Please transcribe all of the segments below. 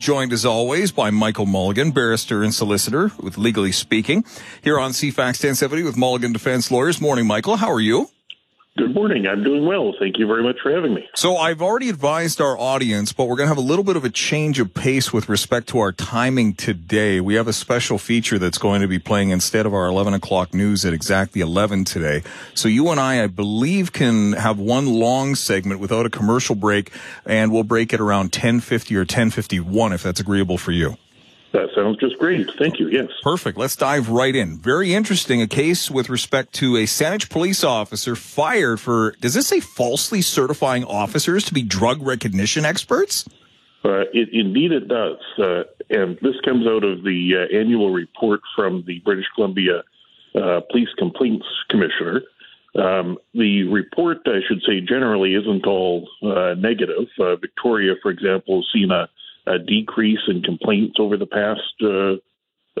Joined as always by Michael Mulligan, barrister and solicitor with Legally Speaking, here on CFAX 1070 with Mulligan Defense Lawyers. Morning, Michael. How are you? Good morning. I'm doing well. Thank you very much for having me. So I've already advised our audience, but we're going to have a little bit of a change of pace with respect to our timing today. We have a special feature that's going to be playing instead of our 11 o'clock news at exactly 11 today. So you and I, I believe, can have one long segment without a commercial break, and we'll break it around 1050 or 1051 if that's agreeable for you. That sounds just great. Thank you. Yes. Perfect. Let's dive right in. Very interesting. A case with respect to a Saanich police officer fired for, does this say falsely certifying officers to be drug recognition experts? Uh, it, indeed, it does. Uh, and this comes out of the uh, annual report from the British Columbia uh, Police Complaints Commissioner. Um, the report, I should say, generally isn't all uh, negative. Uh, Victoria, for example, has seen a a decrease in complaints over the past uh,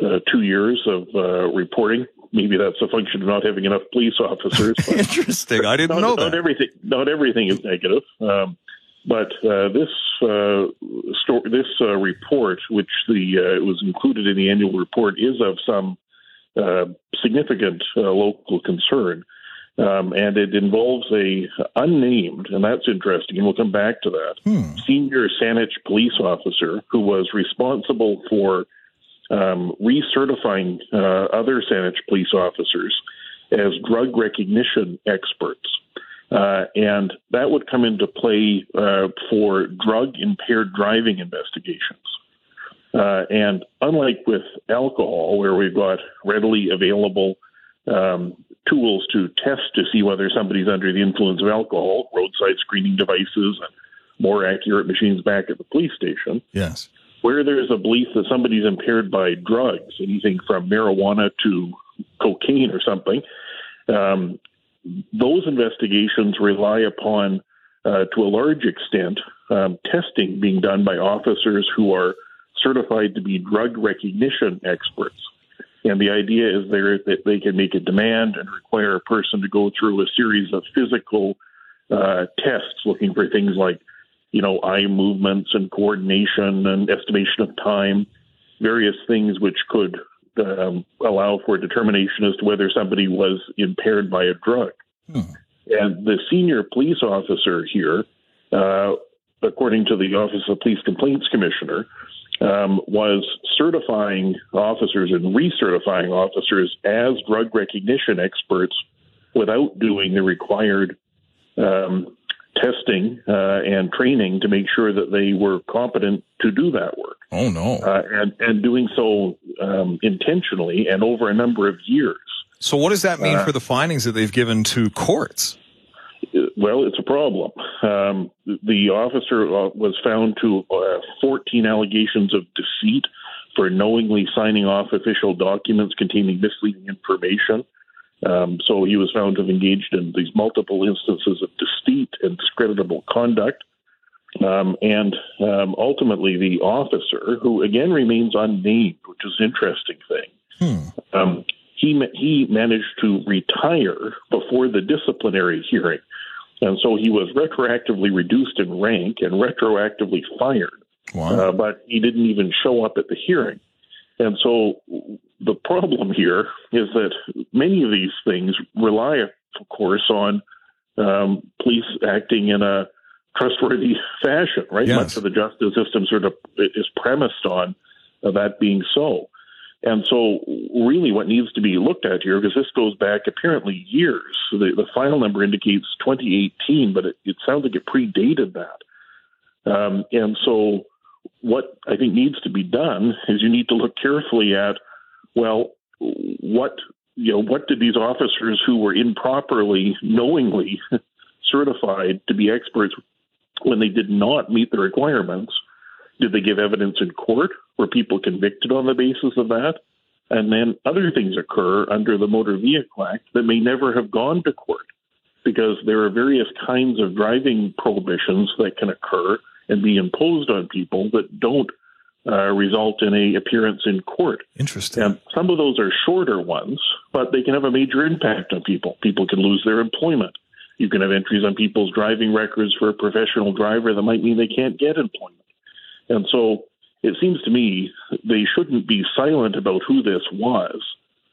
uh, two years of uh, reporting. Maybe that's a function of not having enough police officers. Interesting. I didn't not, know that. Not everything. Not everything is negative. Um, but uh, this uh, sto- this uh, report, which the was included in the annual report, is of some significant local concern. Um, and it involves a unnamed, and that's interesting, and we'll come back to that, hmm. senior Saanich police officer who was responsible for um, recertifying uh, other Saanich police officers as drug recognition experts. Uh, and that would come into play uh, for drug impaired driving investigations. Uh, and unlike with alcohol, where we've got readily available um, tools to test to see whether somebody's under the influence of alcohol, roadside screening devices, and more accurate machines back at the police station. Yes. Where there's a belief that somebody's impaired by drugs, anything from marijuana to cocaine or something, um, those investigations rely upon, uh, to a large extent, um, testing being done by officers who are certified to be drug recognition experts. And the idea is there that they can make a demand and require a person to go through a series of physical uh, tests looking for things like, you know, eye movements and coordination and estimation of time, various things which could um, allow for determination as to whether somebody was impaired by a drug. Hmm. And the senior police officer here, uh, according to the Office of Police Complaints Commissioner, um, was certifying officers and recertifying officers as drug recognition experts without doing the required um, testing uh, and training to make sure that they were competent to do that work. Oh no! Uh, and and doing so um, intentionally and over a number of years. So, what does that mean uh, for the findings that they've given to courts? Well, it's a problem. Um, the officer uh, was found to uh, 14 allegations of deceit for knowingly signing off official documents containing misleading information. Um, so he was found to have engaged in these multiple instances of deceit and discreditable conduct. Um, and um, ultimately, the officer, who again remains unnamed, which is an interesting thing, hmm. Um, he he managed to retire before the disciplinary hearing. And so he was retroactively reduced in rank and retroactively fired. Wow. Uh, but he didn't even show up at the hearing. And so the problem here is that many of these things rely, of course, on um, police acting in a trustworthy fashion, right? Yes. Much of the justice system sort of is premised on uh, that being so. And so, really, what needs to be looked at here, because this goes back apparently years. The, the number indicates 2018, but it, it sounds like it predated that. Um, and so, what I think needs to be done is you need to look carefully at, well, what you know, what did these officers who were improperly, knowingly certified to be experts when they did not meet the requirements? Did they give evidence in court? Were people convicted on the basis of that? And then other things occur under the Motor Vehicle Act that may never have gone to court because there are various kinds of driving prohibitions that can occur and be imposed on people that don't uh, result in a appearance in court. Interesting. And some of those are shorter ones, but they can have a major impact on people. People can lose their employment. You can have entries on people's driving records for a professional driver that might mean they can't get employment. And so it seems to me they shouldn't be silent about who this was.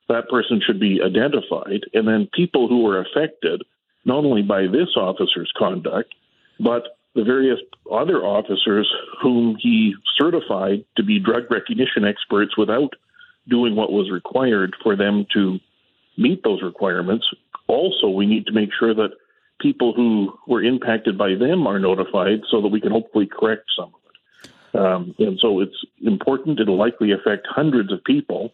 That person should be identified, and then people who were affected, not only by this officer's conduct, but the various other officers whom he certified to be drug recognition experts without doing what was required for them to meet those requirements. Also, we need to make sure that people who were impacted by them are notified so that we can hopefully correct some of. Um, and so it's important. It'll likely affect hundreds of people.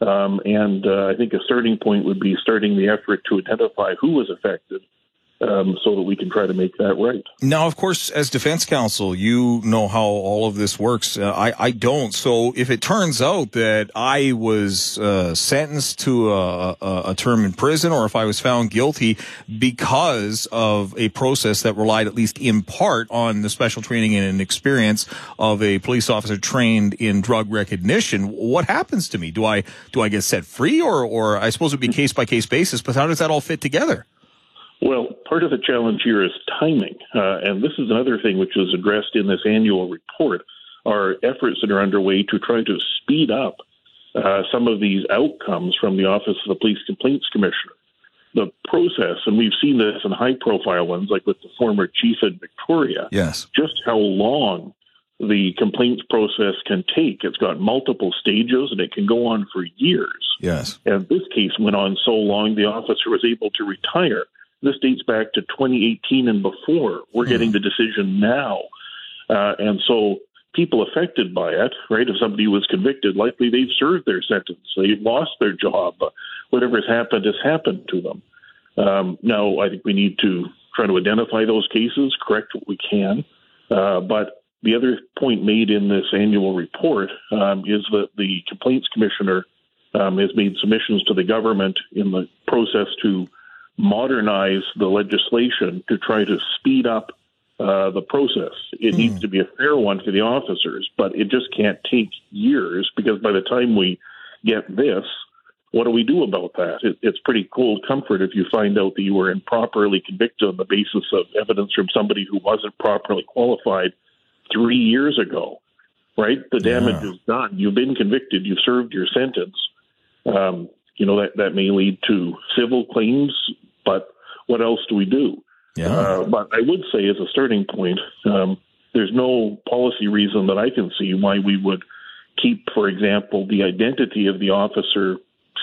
Um, and uh, I think a starting point would be starting the effort to identify who was affected um, so that we can try to make that right. Now, of course, as defense counsel, you know how all of this works. Uh, I, I don't. So if it turns out that I was uh, sentenced to a, a, a, term in prison or if I was found guilty because of a process that relied at least in part on the special training and experience of a police officer trained in drug recognition, what happens to me? Do I, do I get set free or, or I suppose it would be case by case basis, but how does that all fit together? Well, part of the challenge here is timing. Uh, and this is another thing which is addressed in this annual report are efforts that are underway to try to speed up uh, some of these outcomes from the Office of the Police Complaints Commissioner. The process, and we've seen this in high profile ones like with the former chief in Victoria, yes. just how long the complaints process can take. It's got multiple stages and it can go on for years. Yes. And this case went on so long the officer was able to retire this dates back to 2018 and before. We're getting the decision now. Uh, and so people affected by it, right? If somebody was convicted, likely they've served their sentence, they've lost their job, whatever has happened has happened to them. Um, now, I think we need to try to identify those cases, correct what we can. Uh, but the other point made in this annual report um, is that the complaints commissioner um, has made submissions to the government in the process to modernize the legislation to try to speed up uh, the process. It mm. needs to be a fair one for the officers, but it just can't take years because by the time we get this, what do we do about that? It, it's pretty cold comfort if you find out that you were improperly convicted on the basis of evidence from somebody who wasn't properly qualified three years ago, right? The damage yeah. is done. You've been convicted. You've served your sentence. Um, you know that that may lead to civil claims but what else do we do? Yeah. Uh, but I would say, as a starting point, um, there's no policy reason that I can see why we would keep, for example, the identity of the officer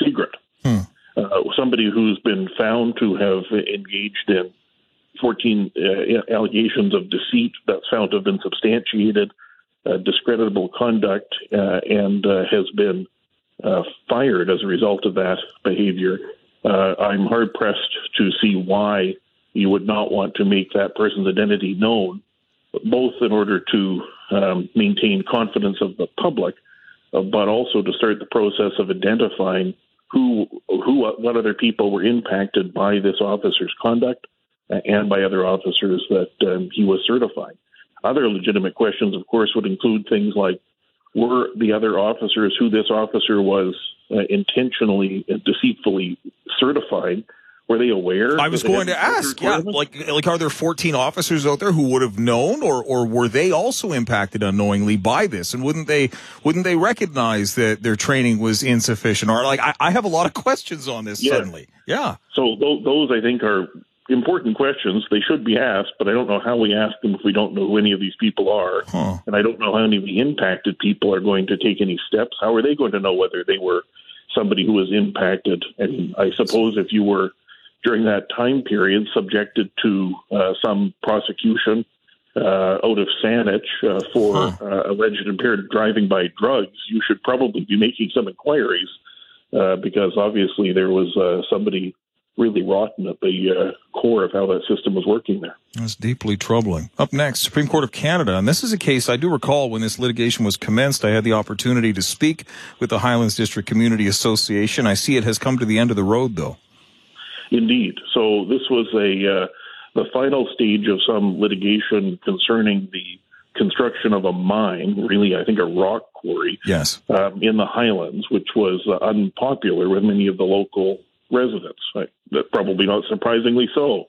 secret. Hmm. Uh, somebody who's been found to have engaged in 14 uh, allegations of deceit that's found to have been substantiated, uh, discreditable conduct, uh, and uh, has been fired as a result of that behavior uh, I'm hard pressed to see why you would not want to make that person's identity known, both in order to um, maintain confidence of the public, uh, but also to start the process of identifying who, who, what other people were impacted by this officer's conduct uh, and by other officers that um, he was certifying. Other legitimate questions, of course, would include things like were the other officers who this officer was uh, intentionally and deceitfully certified were they aware? I was going to ask. Yeah, like like are there 14 officers out there who would have known, or or were they also impacted unknowingly by this? And wouldn't they wouldn't they recognize that their training was insufficient? Or like I, I have a lot of questions on this. Yeah. Suddenly, yeah. So those I think are important questions. They should be asked, but I don't know how we ask them if we don't know who any of these people are. Huh. And I don't know how any of the impacted people are going to take any steps. How are they going to know whether they were somebody who was impacted? And I suppose if you were during that time period subjected to uh, some prosecution uh, out of Saanich uh, for huh. Uh, alleged impaired driving by drugs, you should probably be making some inquiries uh, because obviously there was uh, somebody really rotten at the uh, core of how that system was working there. That's deeply troubling. Up next, Supreme Court of Canada. And this is a case I do recall when this litigation was commenced. I had the opportunity to speak with the Highlands District Community Association. I see it has come to the end of the road, though. Indeed. So this was a uh, the final stage of some litigation concerning the construction of a mine, really, I think a rock quarry, yes, um, in the Highlands, which was uh, unpopular with many of the local residents. Right? That probably not surprisingly so.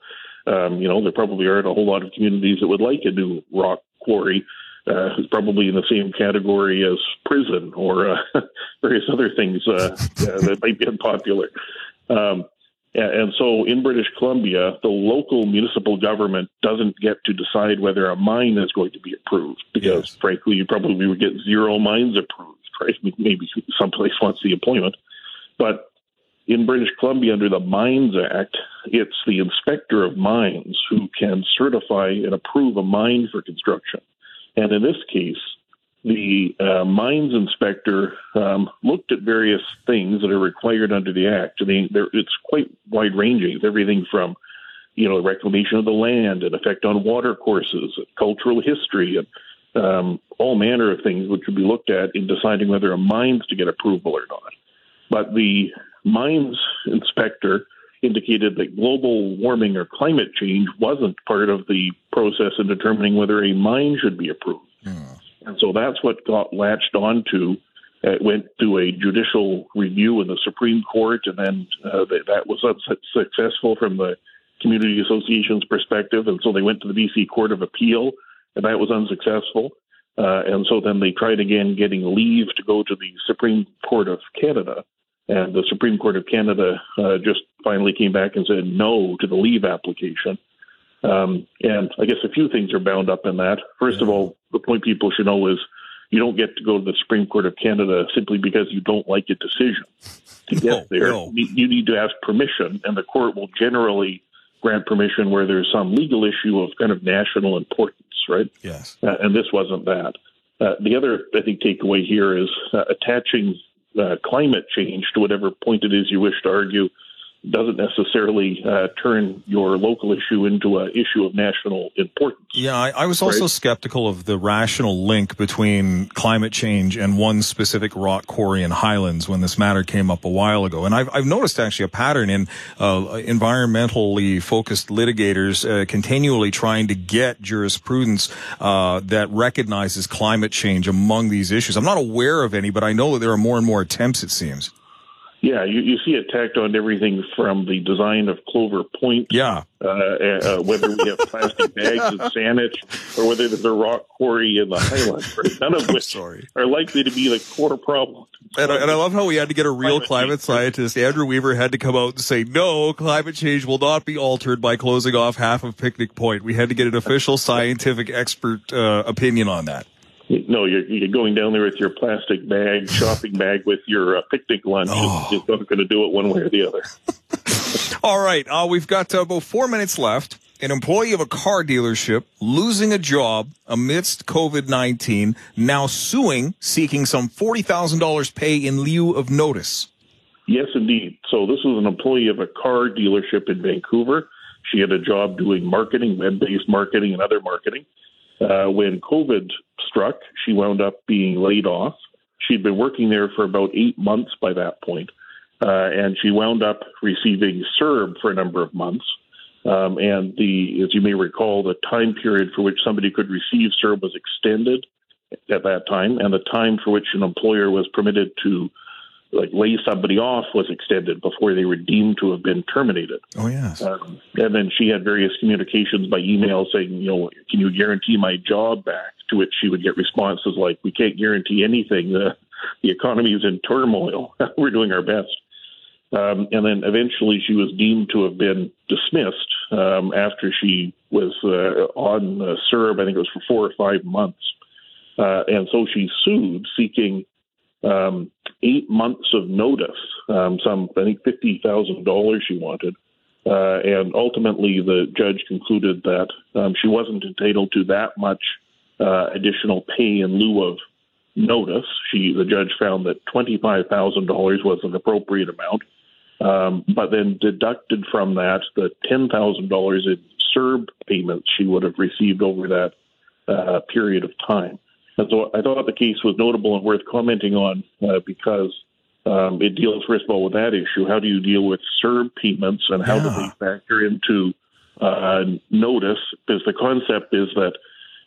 Um, you know, there probably aren't a whole lot of communities that would like a new rock quarry uh, is probably in the same category as prison or uh, various other things uh, that might be unpopular. Um, and so in British Columbia, the local municipal government doesn't get to decide whether a mine is going to be approved because, yes. frankly, you probably would get zero mines approved, right? Maybe someplace wants the appointment. But in British Columbia, under the Mines Act, it's the inspector of mines who can certify and approve a mine for construction. And in this case, the uh, mines inspector um, looked at various things that are required under the act. I mean, it's quite wide ranging. Everything from, you know, reclamation of the land and effect on water courses, cultural history, and um, all manner of things which would be looked at in deciding whether a mine's to get approval or not. But the mines inspector indicated that global warming or climate change wasn't part of the process in determining whether a mine should be approved. Mm. And so that's what got latched onto. It went through a judicial review in the Supreme Court, and then uh, that was unsuccessful from the Community Association's perspective. And so they went to the BC Court of Appeal, and that was unsuccessful. Uh, and so then they tried again getting leave to go to the Supreme Court of Canada. And the Supreme Court of Canada uh, just finally came back and said no to the leave application. Um, and I guess a few things are bound up in that. First yeah. of all, the point people should know is you don't get to go to the Supreme Court of Canada simply because you don't like a decision. To get no, there, no. you need to ask permission, and the court will generally grant permission where there's some legal issue of kind of national importance, right? Yes. Uh, and this wasn't that. Uh, the other, I think, takeaway here is uh, attaching uh, climate change to whatever point it is you wish to argue doesn't necessarily uh, turn your local issue into an issue of national importance. Yeah, I, I was also right? skeptical of the rational link between climate change and one specific rock quarry in Highlands when this matter came up a while ago. And I've, I've noticed actually a pattern in uh, environmentally focused litigators uh, continually trying to get jurisprudence uh, that recognizes climate change among these issues. I'm not aware of any, but I know that there are more and more attempts, it seems. Yeah, you, you see it tacked on everything from the design of Clover Point. Yeah. Uh, uh, whether we have plastic bags in Saanich or whether there's a rock quarry in the Highlands, right? none of which sorry. are likely to be the core problem. And I, and I love how we had to get a real climate, climate scientist. Andrew Weaver had to come out and say, no, climate change will not be altered by closing off half of Picnic Point. We had to get an official scientific expert uh, opinion on that. No, you're, you're going down there with your plastic bag, shopping bag with your uh, picnic lunch. Oh. It's, not going to do it one way or the other. All right. Uh, we've got uh, about four minutes left. An employee of a car dealership losing a job amidst COVID 19, now suing, seeking some $40,000 pay in lieu of notice. Yes, indeed. So, this was an employee of a car dealership in Vancouver. She had a job doing marketing, web based marketing, and other marketing. Uh, when COVID struck, she wound up being laid off. She'd been working there for about eight months by that point, uh, and she wound up receiving CERB for a number of months. Um, and the, as you may recall, the time period for which somebody could receive CERB was extended at that time, and the time for which an employer was permitted to like lay somebody off was extended before they were deemed to have been terminated. Oh yes. Um, and then she had various communications by email saying, you know, can you guarantee my job back? To which she would get responses like, we can't guarantee anything. The the economy is in turmoil. we're doing our best. Um, and then eventually she was deemed to have been dismissed um, after she was uh, on uh, CERB. I think it was for four or five months. Uh, and so she sued, seeking um, eight months of notice. Um, some, I think, fifty thousand dollars she wanted, uh, and ultimately the judge concluded that um, she wasn't entitled to that much uh, additional pay in lieu of notice. She, the judge, found that twenty five thousand dollars was an appropriate amount, um, but then deducted from that the ten thousand dollars in CERB payments she would have received over that uh, period of time. And so I thought the case was notable and worth commenting on uh, because um, it deals, first of all, with that issue. How do you deal with CERB payments and how yeah. do they factor into uh, notice? Because the concept is that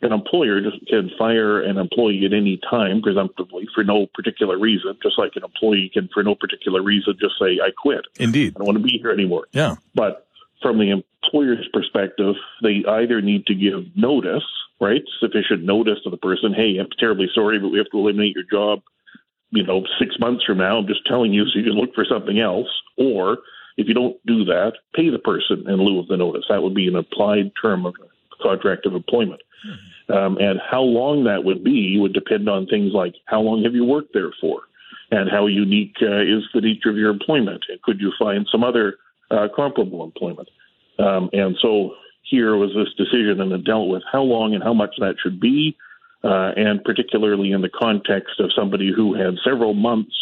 an employer just can fire an employee at any time, presumptively, for no particular reason, just like an employee can, for no particular reason, just say, I quit. Indeed. I don't want to be here anymore. Yeah. But from the employer's perspective, they either need to give notice, right, sufficient notice to the person, hey, I'm terribly sorry, but we have to eliminate your job, you know, six months from now. I'm just telling you so you can look for something else. Or if you don't do that, pay the person in lieu of the notice. That would be an applied term of contract of employment. Mm-hmm. Um, and how long that would be would depend on things like how long have you worked there for, and how unique uh, is the nature of your employment, and could you find some other uh, comparable employment. Um, and so here was this decision, and it dealt with how long and how much that should be, uh, and particularly in the context of somebody who had several months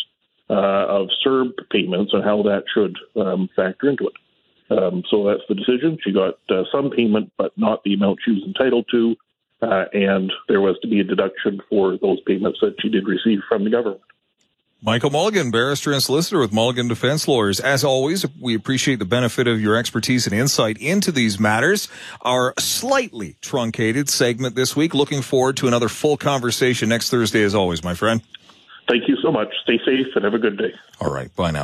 uh, of CERB payments and how that should um, factor into it. Um, so that's the decision. She got uh, some payment, but not the amount she was entitled to, uh, and there was to be a deduction for those payments that she did receive from the government. Michael Mulligan, barrister and solicitor with Mulligan Defense Lawyers. As always, we appreciate the benefit of your expertise and insight into these matters. Our slightly truncated segment this week. Looking forward to another full conversation next Thursday, as always, my friend. Thank you so much. Stay safe and have a good day. All right. Bye now.